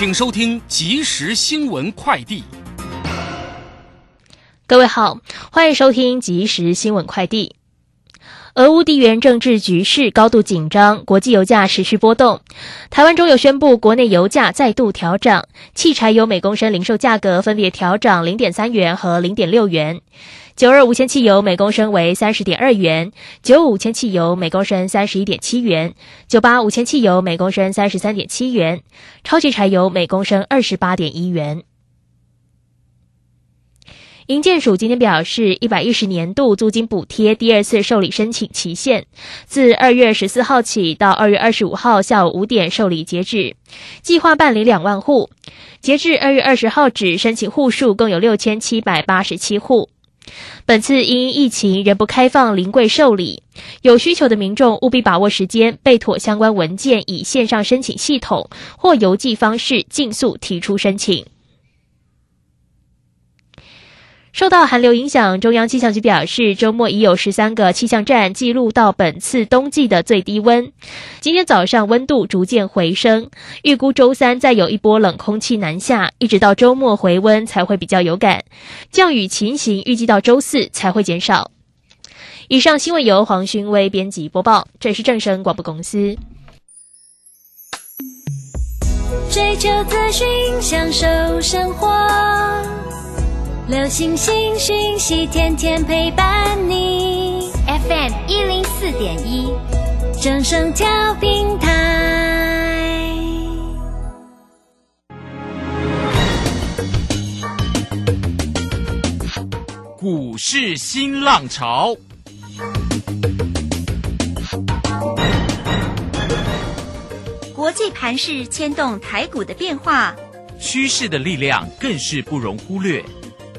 请收听即时新闻快递。各位好，欢迎收听即时新闻快递。俄乌地缘政治局势高度紧张，国际油价持续波动。台湾中油宣布，国内油价再度调涨，汽柴油每公升零售价格分别调涨零点三元和零点六元。九二无铅汽油每公升为三十点二元，九五铅汽油每公升三十一点七元，九八无铅汽油每公升三十三点七元，超级柴油每公升二十八点一元。营建署今天表示，一百一十年度租金补贴第二次受理申请期限自二月十四号起到二月二十五号下午五点受理截止，计划办理两万户。截至二月二十号止，申请户数共有六千七百八十七户。本次因疫情仍不开放临柜受理，有需求的民众务必把握时间，备妥相关文件，以线上申请系统或邮寄方式尽速提出申请。受到寒流影响，中央气象局表示，周末已有十三个气象站记录到本次冬季的最低温。今天早上温度逐渐回升，预估周三再有一波冷空气南下，一直到周末回温才会比较有感。降雨情形预计到周四才会减少。以上新闻由黄勋威编辑播报，这是正声广播公司。追求资讯，享受生活。流星星讯息，天天陪伴你。FM 一零四点一，正声调平台。股市新浪潮，国际盘势牵动台股的变化，趋势的力量更是不容忽略。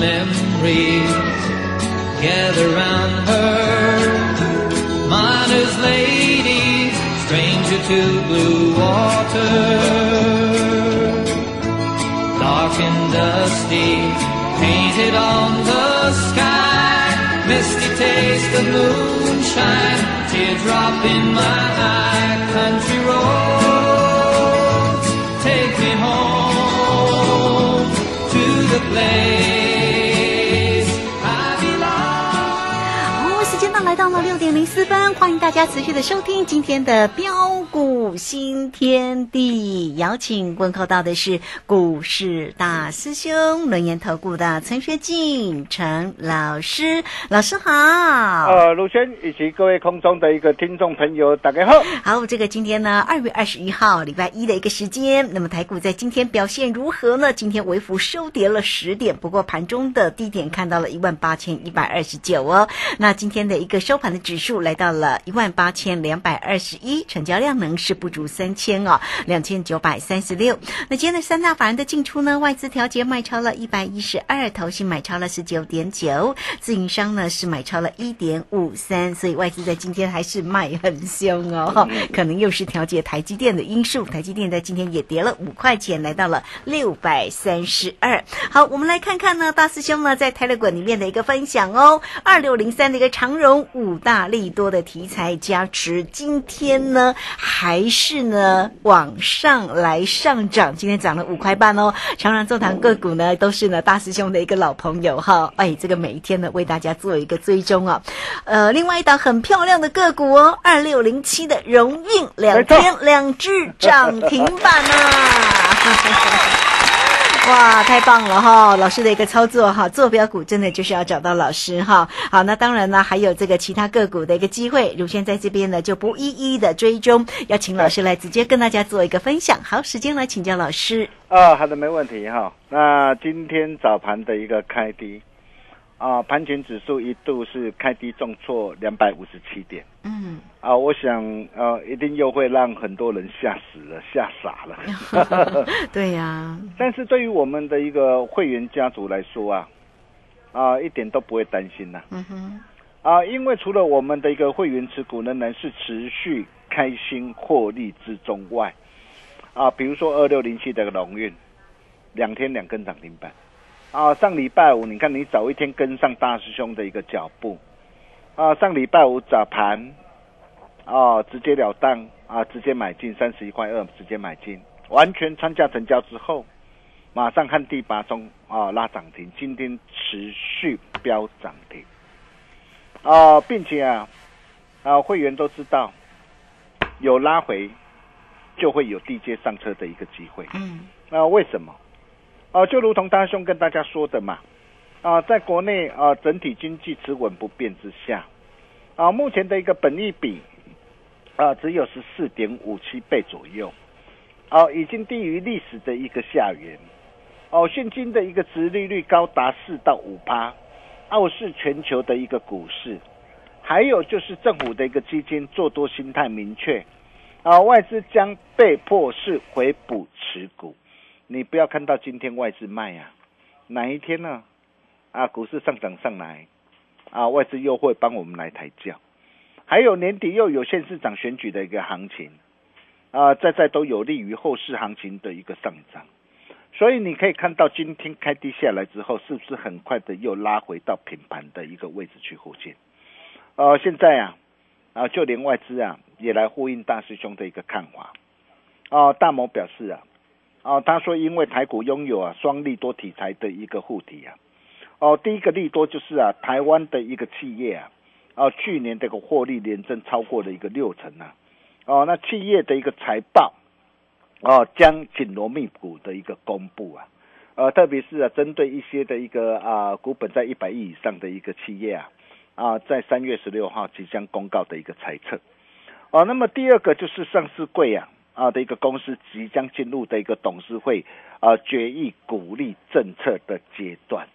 memories gather round her, miner's lady, stranger to blue water. Dark and dusty, painted on the sky, misty taste of moonshine, teardrop in my eye, country 到了六点零四分，欢迎大家持续的收听今天的标股新天地。邀请问候到的是股市大师兄轮研投顾的陈学进陈老师，老师好。呃，陆轩以及各位空中的一个听众朋友，大家好。好，这个今天呢，二月二十一号，礼拜一的一个时间。那么台股在今天表现如何呢？今天微幅收跌了十点，不过盘中的低点看到了一万八千一百二十九哦。那今天的一个收收盘的指数来到了一万八千两百二十一，成交量能是不足三千哦，两千九百三十六。那今天的三大法人的进出呢？外资调节卖超了一百一十二，投信买超了十九点九，自营商呢是买超了一点五三，所以外资在今天还是卖很凶哦，可能又是调节台积电的因素。台积电在今天也跌了五块钱，来到了六百三十二。好，我们来看看呢，大师兄呢在泰勒馆里面的一个分享哦，二六零三的一个长荣五大利多的题材加持，今天呢还是呢往上来上涨，今天涨了五块半哦。长荣座堂个股呢都是呢大师兄的一个老朋友哈，哎，这个每一天呢为大家做一个追踪啊。呃，另外一档很漂亮的个股哦，二六零七的荣运两天两只涨停板啊。哇，太棒了哈！老师的一个操作哈，坐标股真的就是要找到老师哈。好，那当然呢，还有这个其他个股的一个机会，如轩在这边呢就不一一的追踪，要请老师来直接跟大家做一个分享。好，时间来请教老师。啊，好的，没问题哈。那今天早盘的一个开低。啊，盘前指数一度是开低重挫两百五十七点。嗯，啊，我想呃，一定又会让很多人吓死了、吓傻了。对呀。但是对于我们的一个会员家族来说啊，啊，一点都不会担心呐。嗯哼。啊，因为除了我们的一个会员持股仍然是持续开心获利之中外，啊，比如说二六零七的龙运，两天两根涨停板。啊，上礼拜五，你看你早一天跟上大师兄的一个脚步，啊，上礼拜五早盘，啊，直截了当啊，直接买进三十一块二，直接买进，完全参加成交之后，马上看第八中啊拉涨停，今天持续飙涨停，啊，并且啊，啊，会员都知道，有拉回就会有地接上车的一个机会，嗯，那为什么？啊，就如同大兄跟大家说的嘛，啊，在国内啊，整体经济持稳不变之下，啊，目前的一个本益比啊，只有十四点五七倍左右，啊，已经低于历史的一个下缘，哦，现金的一个殖利率高达四到五趴，傲视全球的一个股市，还有就是政府的一个基金做多心态明确，啊，外资将被迫是回补持股。你不要看到今天外资卖呀，哪一天呢？啊，股市上涨上来，啊，外资又会帮我们来抬轿。还有年底又有县市长选举的一个行情，啊，在在都有利于后市行情的一个上涨。所以你可以看到今天开低下来之后，是不是很快的又拉回到平盘的一个位置去后见？呃，现在啊，啊，就连外资啊也来呼应大师兄的一个看法。哦，大摩表示啊。哦，他说，因为台股拥有啊双利多题材的一个护体啊，哦，第一个利多就是啊，台湾的一个企业啊，哦，去年这个获利连增超过了一个六成啊，哦，那企业的一个财报，哦，将紧锣密鼓的一个公布啊，呃，特别是啊，针对一些的一个啊股本在一百亿以上的一个企业啊，啊，在三月十六号即将公告的一个财测，哦，那么第二个就是上市柜啊。啊的一个公司即将进入的一个董事会啊决议鼓励政策的阶段，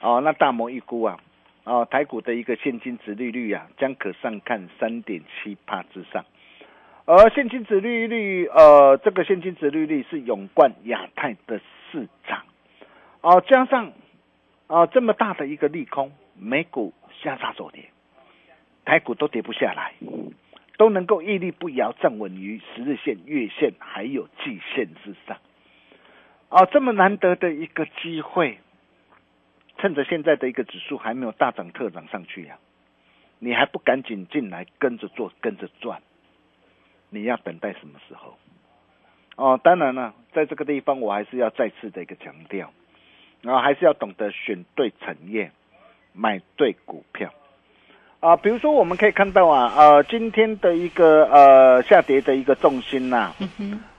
哦，那大摩预估啊，哦台股的一个现金值利率啊将可上看三点七帕之上，而现金值利率呃这个现金值利率是永冠亚太的市场，哦加上啊这么大的一个利空，美股下杀走跌，台股都跌不下来。都能够屹立不摇，站稳于十日线、月线还有季线之上。哦，这么难得的一个机会，趁着现在的一个指数还没有大涨特涨上去呀，你还不赶紧进来跟着做、跟着赚？你要等待什么时候？哦，当然了，在这个地方我还是要再次的一个强调，然后还是要懂得选对产业，买对股票。啊，比如说我们可以看到啊，呃，今天的一个呃下跌的一个重心呐，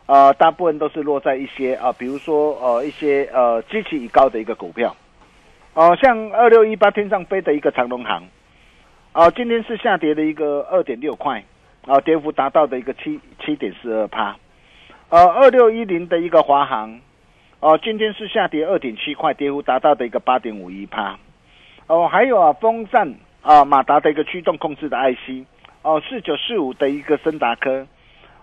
呃，大部分都是落在一些啊，比如说呃一些呃基期已高的一个股票，哦，像二六一八天上飞的一个长隆行，啊，今天是下跌的一个二点六块，啊，跌幅达到的一个七七点四二趴，呃，二六一零的一个华航，哦，今天是下跌二点七块，跌幅达到的一个八点五一趴，哦，还有啊，风扇。啊马达的一个驱动控制的 IC 哦，四九四五的一个森达科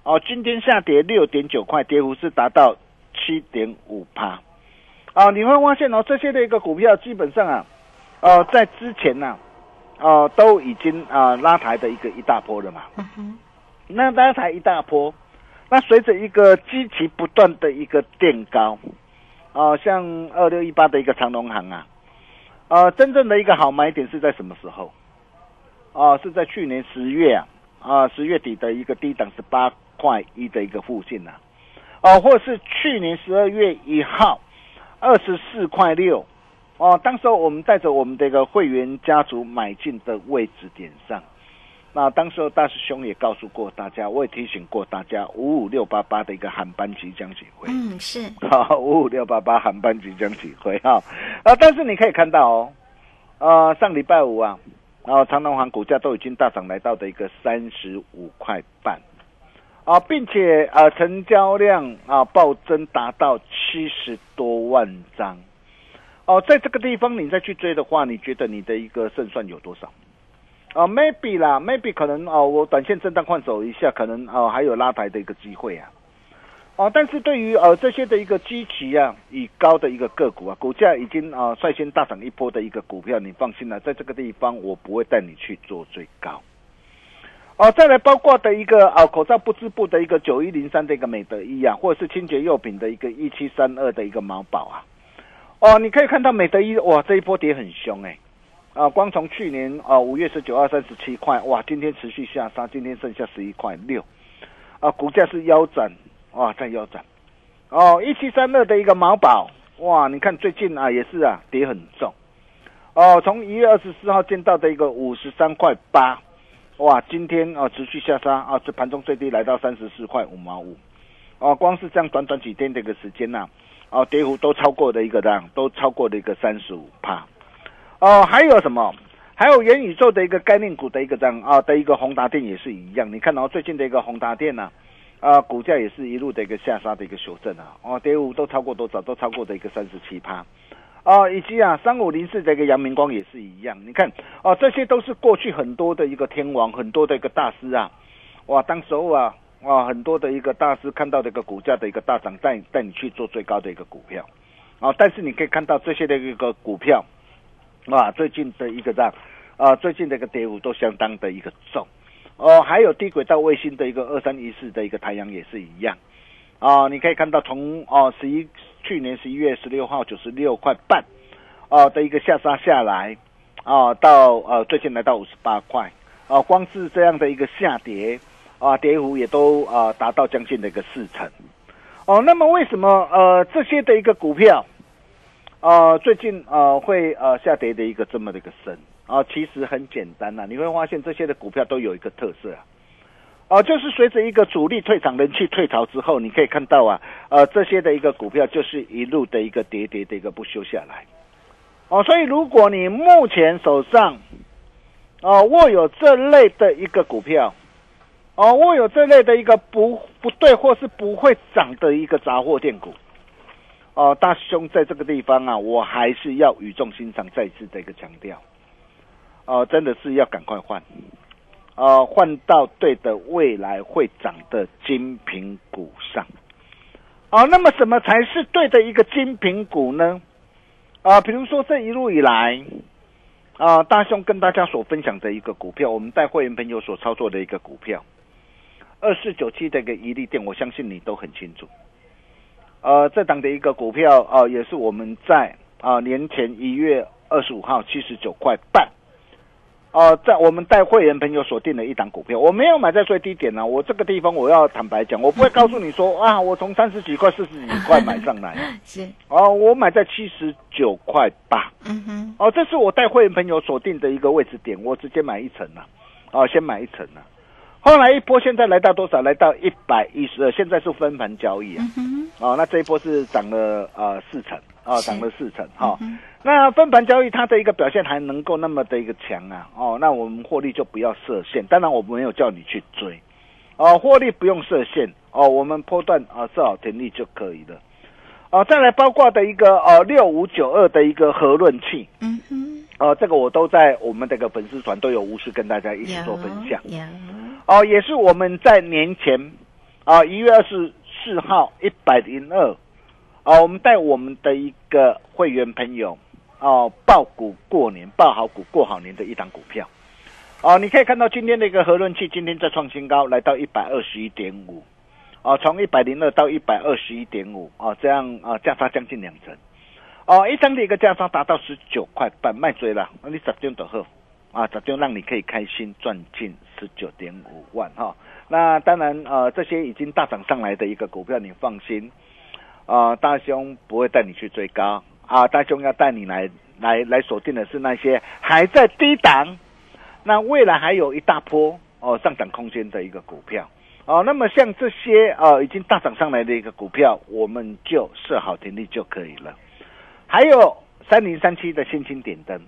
哦，今天下跌六点九块，跌幅是达到七点五趴。啊，你会发现哦，这些的一个股票基本上啊，呃，在之前呢、呃，都已经啊、拉抬的一个一大波了嘛。那拉抬一大波，那随着一个积极不断的一个垫高，啊、像二六一八的一个长隆行啊，呃，真正的一个好买点是在什么时候？啊、是在去年十月啊，啊、十月底的一个低档十八块一的一个附近呐、啊，哦、或是去年十二月一号二十四块六，哦，当时候我们带着我们的一个会员家族买进的位置点上，那当时候大师兄也告诉过大家，我也提醒过大家，五五六八八的一个航班即将起飞。嗯，是，好，五五六八八航班即将起飞哈，啊，但是你可以看到哦，呃，上礼拜五啊，然后长隆航股价都已经大涨来到的一个三十五块半，啊，并且呃成交量啊暴增达到七十多万张，哦，在这个地方你再去追的话，你觉得你的一个胜算有多少？啊、m a y b e 啦，maybe 可能哦，我短线震荡换手一下，可能哦还有拉抬的一个机会啊。哦，但是对于呃这些的一个基期啊，以高的一个个股啊，股价已经啊、率先大涨一波的一个股票，你放心了，在这个地方我不会带你去做最高。哦，再来包括的一个啊、口罩不织布的一个九一零三的一个美德一啊，或者是清洁用品的一个一七三二的一个毛宝啊。哦，你可以看到美德一哇这一波跌很凶哎、啊，光从去年啊五月十九号三十七块，哇，今天持续下杀，今天剩下十一块六，啊，股价是腰斩，哇，在腰斩，哦，一七三二的一个毛宝，哇，你看最近啊也是啊跌很重，哦，从一月二十四号见到的一个五十三块八，哇，今天啊持续下杀啊，这盘中最低来到三十四块五毛五，哦，光是这样短短几天的一个时间呐、哦，跌幅都超过的一个这样，都超过的一个三十五帕。哦，还有什么？还有元宇宙的一个概念股的一个这样啊的一个宏达电也是一样。你看到、最近的一个宏达电呢、啊，股价也是一路的一个下杀的一个修正啊，哦，跌幅都超过多少？都超过的一个三十七趴。哦，以及啊，三五零四的一个阳明光也是一样。你看，哦，这些都是过去很多的一个天王，很多的一个大师啊，哇，当时候啊，哇，很多的一个大师看到的一个股价的一个大涨，带带你去做最高的一个股票。啊、但是你可以看到这些的一个股票，啊，最近的一个这样，啊，最近的一个跌幅都相当的一个重。哦，还有低轨道卫星的一个二三一四的一个太阳也是一样。啊，你可以看到从哦十一去年十一月十六号九十六块半，哦的一个下杀下来，啊到呃最近来到五十八块，啊光是这样的一个下跌，啊跌幅也都啊达到将近的一个四成。哦，那么为什么呃这些的一个股票，呃最近呃会呃下跌的一个这么的一个深啊？其实很简单呐、你会发现这些的股票都有一个特色啊。就是随着一个主力退场、人气退潮之后，你可以看到啊，呃，这些的一个股票就是一路的一个跌跌的一个不休下来。哦，所以如果你目前手上哦握有这类的一个股票，哦握有这类的一个不不对或是不会涨的一个杂货店股，哦，大师兄在这个地方啊，我还是要语重心长再次的一个强调，哦，真的是要赶快换。呃，换到对的未来会涨的精品股上。啊、那么什么才是对的一个精品股呢？啊、比如说这一路以来，啊、大兄跟大家所分享的一个股票，我们带会员朋友所操作的一个股票，二四九七的一个一利店，我相信你都很清楚。呃，这档的一个股票啊、也是我们在啊、年前一月二十五号七十九块半。哦、在我们带会员朋友锁定的一档股票，我没有买在最低点呢、我这个地方我要坦白讲，我不会告诉你说啊，我从三十几块、四十几块买上来，是，哦，我买在七十九块八，嗯哼，哦，这是我带会员朋友锁定的一个位置点，我直接买一层了，哦，先买一层了。后来一波现在来到多少？来到一百一十二，现在是分盘交易啊。嗯哦，那这一波是涨了呃四成，啊、是涨了四成哈、嗯那分盘交易它的一个表现还能够那么的一个强啊，哦，那我们获利就不要设限。当然我没有叫你去追，哦，获利不用设限，哦，我们波段啊设好停利就可以了。哦，再来包括的一个呃六五九二的一个核论器，嗯哼，哦，这个我都在我们这个粉丝团都有无私跟大家一起做分享。有哦，也是我们在年前啊，一月二十四号一百零二，啊，我们带我们的一个会员朋友哦，报股过年，报好股过好年的一档股票。哦，你可以看到今天的一个核论器今天再创新高，来到一百二十一点五，哦，从一百零二到一百二十一点五，哦，这样啊价差将近两成，哦，一张的一个价差达到十九块半，卖追了，那你十点就好，啊，十点让你可以开心赚进十九点五万哈。那当然呃，这些已经大涨上来的一个股票，你放心，啊，大兄不会带你去追高啊，大兄要带你来来来锁定的是那些还在低档。那未来还有一大波哦上涨空间的一个股票哦，那么像这些呃已经大涨上来的一个股票，我们就设好停利就可以了。还有三零三七的新兴点灯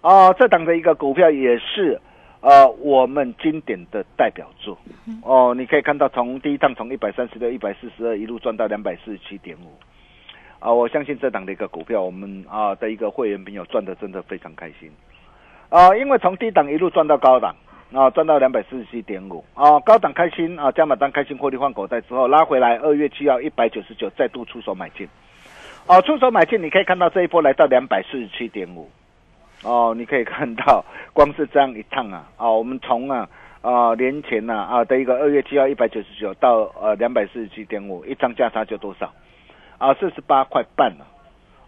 哦，这档的一个股票也是呃我们经典的代表作。哦，你可以看到从第一趟从一百三十六、一百四十二一路赚到两百四十七点五。啊，我相信这档的一个股票，我们啊的一个会员朋友赚的真的非常开心。啊，因为从低档一路赚到高档，啊，赚到两百四十七点五，啊，高档开心啊，加码单开心获利换口袋之后拉回来，二月七号一百九十九再度出手买进，哦，出手买进，你可以看到这一波来到两百四十七点五，哦，你可以看到 光是这样一趟啊，啊，我们从啊啊年前呐啊的一个二月七号一百九十九到呃两百四十七点五，一张价差就多少？啊，四十八块半了。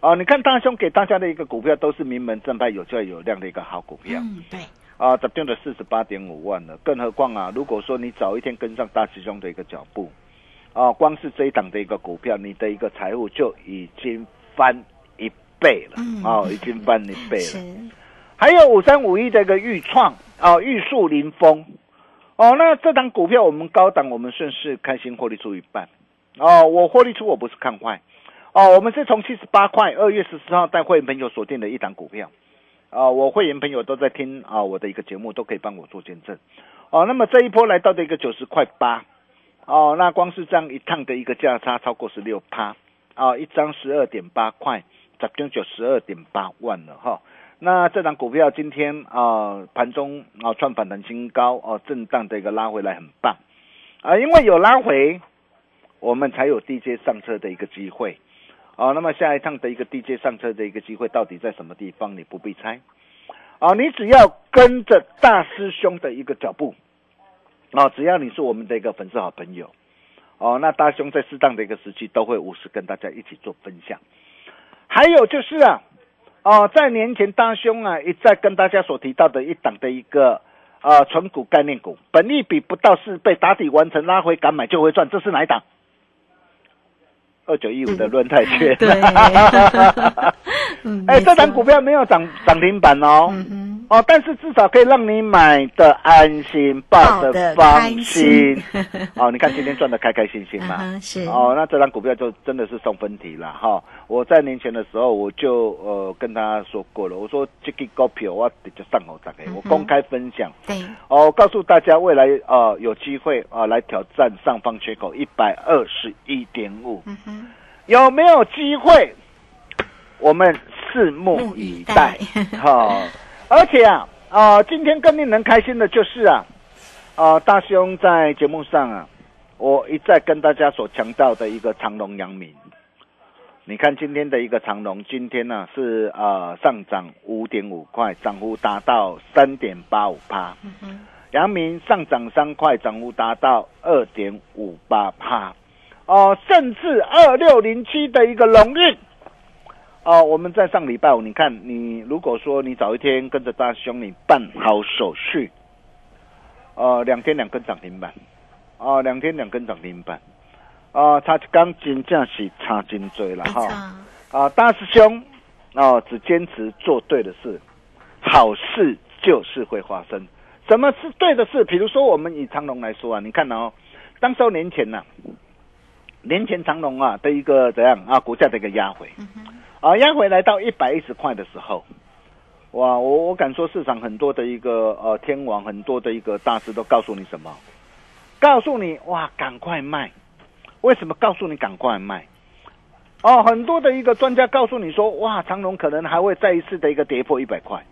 哦，你看大兄给大家的一个股票都是名门正派、有价有量的一个好股票。嗯，对。啊，涨定了四十八点五万了，更何况啊，如果说你早一天跟上大师兄的一个脚步，啊，光是这一档的一个股票，你的一个财务就已经翻一倍了。嗯。哦，已经翻一倍了。还有五三五一的一个预创，哦，玉树临风。哦，那这档股票我们高档，我们顺势开心获利出一半。哦，我获利出，我不是看坏。哦，我们是从七十八块二月十四号带会员朋友锁定的一档股票，啊，我会员朋友都在听啊，我的一个节目都可以帮我做见证，哦，那么这一波来到的一个九十块八，哦，那光是这样一趟的一个价差超过十六趴，啊，一张十二点八块，十张就十二点八万了哈，那这档股票今天啊盘中啊创反弹新高，哦，震荡的一个拉回来很棒，啊，因为有拉回，我们才有 DJ 上车的一个机会。哦，那么下一趟的一个 DJ 上车的一个机会到底在什么地方？你不必猜，哦，你只要跟着大师兄的一个脚步，哦，只要你是我们的一个粉丝好朋友，哦，那大兄在适当的一个时期都会无私跟大家一起做分享。还有就是啊，哦，在年前大兄啊一再跟大家所提到的一档的一个啊纯股概念股，本利比不到四倍，打底完成拉回敢买就会赚，这是哪一档？二九一五的论泰券，对，哎，这档股票没有涨涨停板哦，哦，但是至少可以让你买的安心，抱的放心，哦，你看今天赚的开开心心嘛，是，哦，那这张股票就真的是送分题了哈。我在年前的时候我就呃跟他说过了，我说这个股票我直接上好打开，我公开分享，对，哦，告诉大家未来呃有机会啊来挑战上方缺口一百二十一点五。有没有机会？我们拭目以待。好，而且啊，啊，今天更令人开心的就是啊，啊，大兄在节目上啊，我一再跟大家所强调的一个长隆阳明。你看今天的一个长隆，今天呢是呃上涨五点五块，涨幅达到三点八五帕。阳明上涨三块，涨幅达到二点五八帕。哦，甚至二六零七的一个龙运，哦，我们在上礼拜五，你看，你如果说你早一天跟着大兄你办好手续，呃，两天两根涨停板，啊，两天两根涨停板，啊，差刚真正是差金嘴了哈，啊，大师兄，哦，只坚持做对的事，好事就是会发生。什么是对的事？比如说我们以长隆来说啊，你看哦，当时年前呢。年前长隆啊的一个怎样啊股价的一个压回，啊压回来到一百一十块的时候，哇我我敢说市场很多的一个呃天王很多的一个大师都告诉你什么？告诉你哇赶快卖！为什么告诉你赶快卖？哦，很多的一个专家告诉你说，哇，长隆可能还会再一次的一个跌破一百块，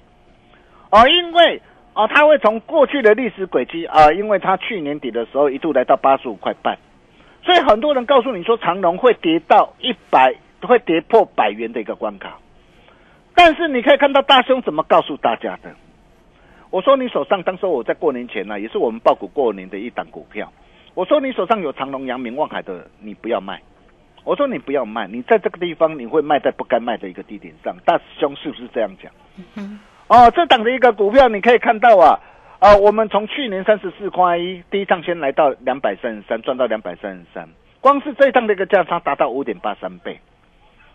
哦，因为哦，它会从过去的历史轨迹啊，因为它去年底的时候一度来到八十五块半，所以很多人告诉你说长隆会跌到一百，会跌破百元的一个关卡，但是你可以看到大兄怎么告诉大家的。我说你手上，当时我在过年前呢、也是我们报股过年的一档股票。我说你手上有长隆、阳明、望海的，你不要卖。我说你不要卖，你在这个地方你会卖在不该卖的一个地点上。大师兄是不是这样讲？哦，这档的一个股票你可以看到啊，啊，我们从去年三十四块一第一趟先来到两百三十三，赚到两百三十三，光是这一趟的一个价差达到五点八三倍。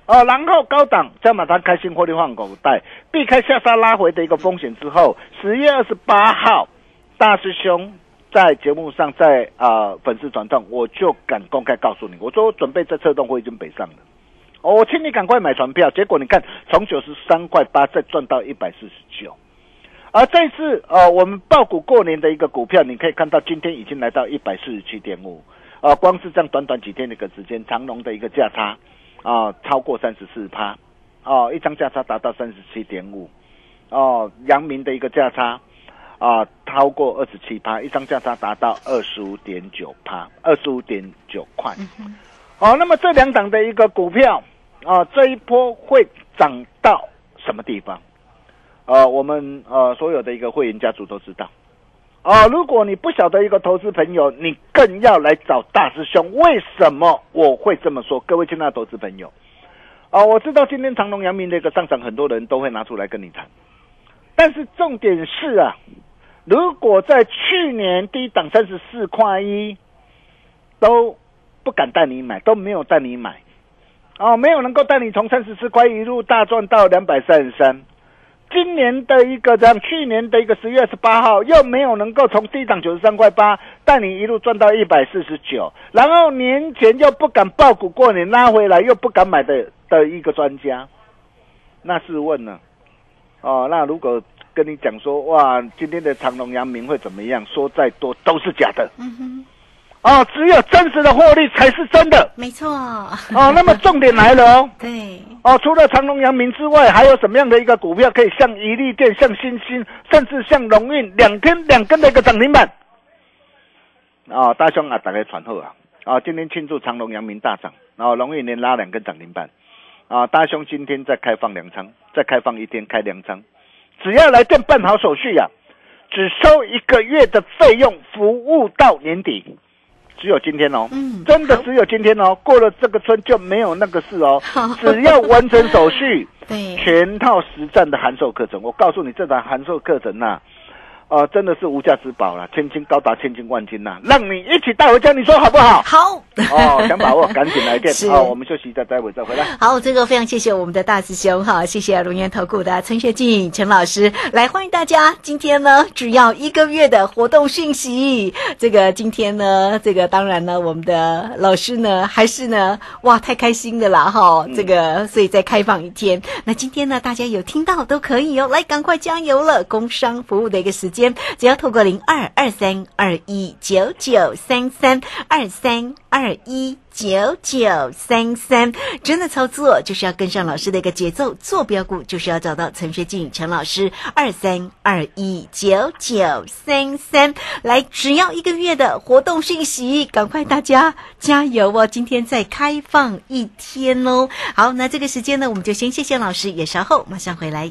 哦，然后高档再把它开心获利换口袋，避开下杀拉回的一个风险之后，十月二十八号，大师兄在节目上在啊、粉丝转账，我就敢公开告诉你，我说我准备在策动会已经北上了。我请你赶快买船票，结果你看从九十三块八再赚到一百四十九，而这次呃我们报股过年的一个股票，你可以看到今天已经来到一百四十七点五，呃，光是这样短短几天的一个时间，长隆的一个价差啊、超过三十四趴，哦，一张价差达到三十七点五，哦，阳明的一个价差啊、超过二十七趴，一张价差达到二十五点九趴，二十五点九块。哦，那么这两档的一个股票啊、这一波会涨到什么地方？呃，我们呃所有的一个会员家族都知道。啊、如果你不晓得一个投资朋友，你更要来找大师兄。为什么我会这么说？各位亲爱的投资朋友，啊、我知道今天长隆、阳明的一个上涨，很多人都会拿出来跟你谈。但是重点是啊，如果在去年低档三十四块一都不敢带你买，都没有带你买，哦，没有能够带你从三十四块一路大赚到两百三十三。今年的一个这样，去年的一个十月二十八号又没有能够从低档九十三块八带你一路赚到一百四十九，然后年前又不敢爆股过年拉回来，又不敢买的的一个专家，那试问呢？哦，那如果跟你讲说哇，今天的长隆、阳明会怎么样？说再多都是假的。嗯哼，哦，只有真实的获利才是真的。没错，哦，那么重点来了哦。对，哦，除了长隆、阳明之外，还有什么样的一个股票可以像宜利电、像新星，甚至像龙运两天两根的一个涨停板？哦、大兄啊，打开传后啊！啊，今天庆祝长隆、阳明大涨，然后龙运连拉两根涨停板。啊，大兄今天再开放两仓，再开放一天开两仓，只要来电办好手续呀、只收一个月的费用，服务到年底。只有今天哦，嗯真的只有今天哦，过了这个村就没有那个事哦，只要完成手续，对，全套实战的函授课程，我告诉你，这堂函授课程呐、呃，真的是无价之宝了，千金高达千金万金呐、让你一起带回家，你说好不好？好，哦，想把握赶紧来电 好哦，我们休息一下，待会再回来。好，这个非常谢谢我们的大师兄哈，谢谢龙岩投顾的陈学进陈老师来欢迎大家。今天呢，只要一个月的活动讯息，这个今天呢，这个当然呢，我们的老师呢还是呢，哇，太开心的啦哈，这个所以再开放一天。那今天呢，大家有听到都可以哦，来赶快加油了！工商服务的一个时间，只要透过零二二三二一九九三三二三二一。九九三三，真的操作就是要跟上老师的一个节奏，坐标股就是要找到陈学进陈老师二三二一九九三三，来，只要一个月的活动讯息，赶快大家加油哦！今天再开放一天哦。好，那这个时间呢，我们就先谢谢老师，也稍后马上回来。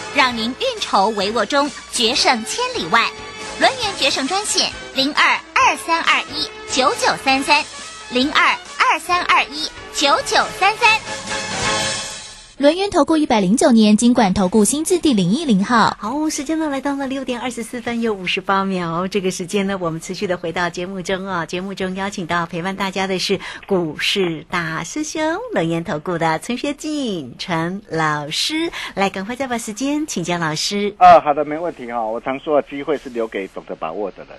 让您运筹帷幄中决胜千里外。轮源决胜专线零二二三二一九九三三零二二三二一九九三三。轮源投顾一百零九年金管投顾新字第零一零号。好，时间呢来到了六点二十四分又五十八秒。这个时间呢，我们持续的回到节目中啊。节目中邀请到陪伴大家的是股市大师兄轮源投顾的陈学进陈老师，来赶快再把时间请教老师。啊，好的，没问题哈、我常说，机会是留给懂得把握的人。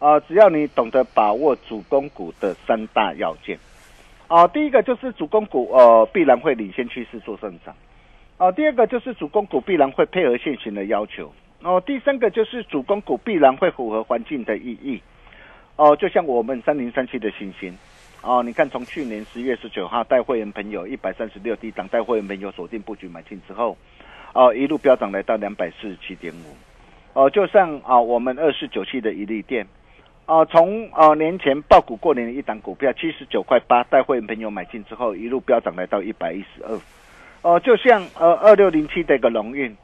啊，只要你懂得把握主攻股的三大要件。啊，第一个就是主攻股，呃，必然会领先趋势做上涨。啊，第二个就是主攻股必然会配合现行的要求。哦、第三个就是主攻股必然会符合环境的意义。哦、就像我们三零三七的星星。哦，你看从去年十月十九号带会员朋友一百三十六低档带会员朋友锁定布局买进之后，哦、一路飙涨来到两百四十七点五。哦，就像啊、我们二四九七的一利店。啊，从呃年前爆股过年的一档股票七十九块八，带会员朋友买进之后，一路飙涨来到一百一十二。哦，就像呃二六零七的一个龙运，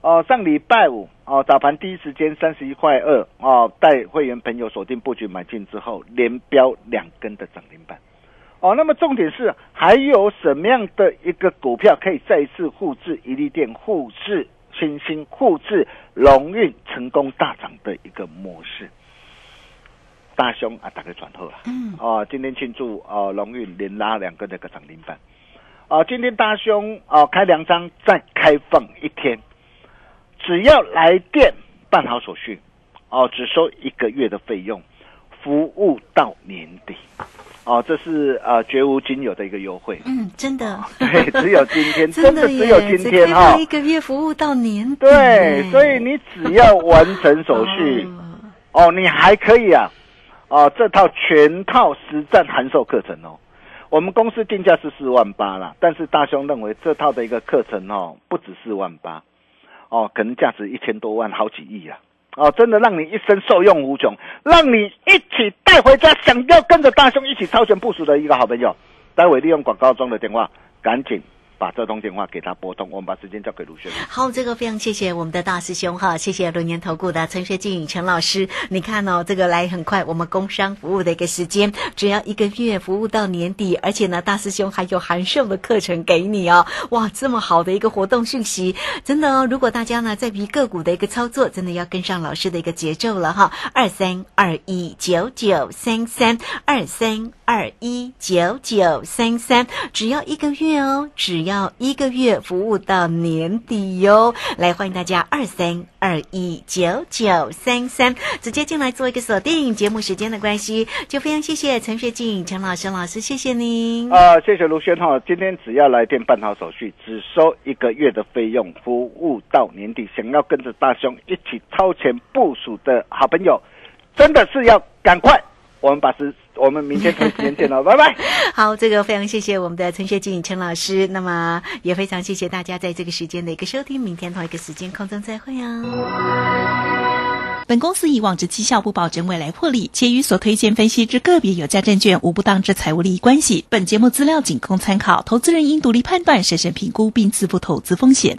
哦、上礼拜五哦、早盘第一时间三十一块二哦，带会员朋友锁定布局买进之后，连飙两根的涨停板。哦，那么重点是还有什么样的一个股票可以再一次复制一利店、复制新兴、复制龙运成功大涨的一个模式？大兄啊，大概转后了。嗯，哦，今天庆祝哦，龙运连拉两个那个涨停板。哦，今天大兄哦开两张，再开放一天，只要来电办好手续，哦，只收一个月的费用，服务到年底。哦，这是呃绝无仅有的一个优惠。嗯，真的，对，只有今天，真真的的只有今天哈一。个月服务到年底对，所以你只要完成手续，哦哦，你还可以啊，哦，这套全套实战函授课程哦，我们公司定价是四万八啦，但是大兄认为这套的一个课程哦，不止四万八，哦，可能价值一千多万，好几亿啊。哦，真的让你一生受用无穷，让你一起带回家，想要跟着大兄一起超前部署的一个好朋友。待会利用广告中的电话，赶紧把这通电话给他拨通，我们把时间交给卢轩。好，这个非常谢谢我们的大师兄哈，谢谢龙年投顾的陈学静陈老师。你看哦，这个来很快，我们工商服务的一个时间，只要一个月服务到年底，而且呢，大师兄还有函授的课程给你哦。哇，这么好的一个活动讯息，真的哦，如果大家呢在于个股的一个操作，真的要跟上老师的一个节奏了哈。二三二一九九三三二三二一九九三三，只要一个月哦，只要一个月服务到年底哟、来，欢迎大家二三二一九九三三直接进来做一个锁定。节目时间的关系，就非常谢谢陈学静陈老师老师，谢谢您。啊、谢谢卢轩哈，今天只要来电办好手续，只收一个月的费用，服务到年底。想要跟着大兄一起超前部署的好朋友，真的是要赶快。我们把时，我们明天同一时间见了，拜拜。好，这个非常谢谢我们的陈学静陈老师，那么也非常谢谢大家在这个时间的一个收听，明天同一个时间空中再会哦。本公司以往之绩效不保证未来获利，且与所推荐分析之个别有价证券无不当之财务利益关系。本节目资料仅供参考，投资人应独立判断、审慎评估并自负投资风险。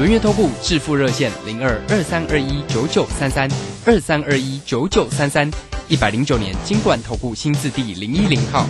轮月投顾致富热线零二二三二一九九三三二三二一九九三三，一百零九年金管投顾新字第零一零号。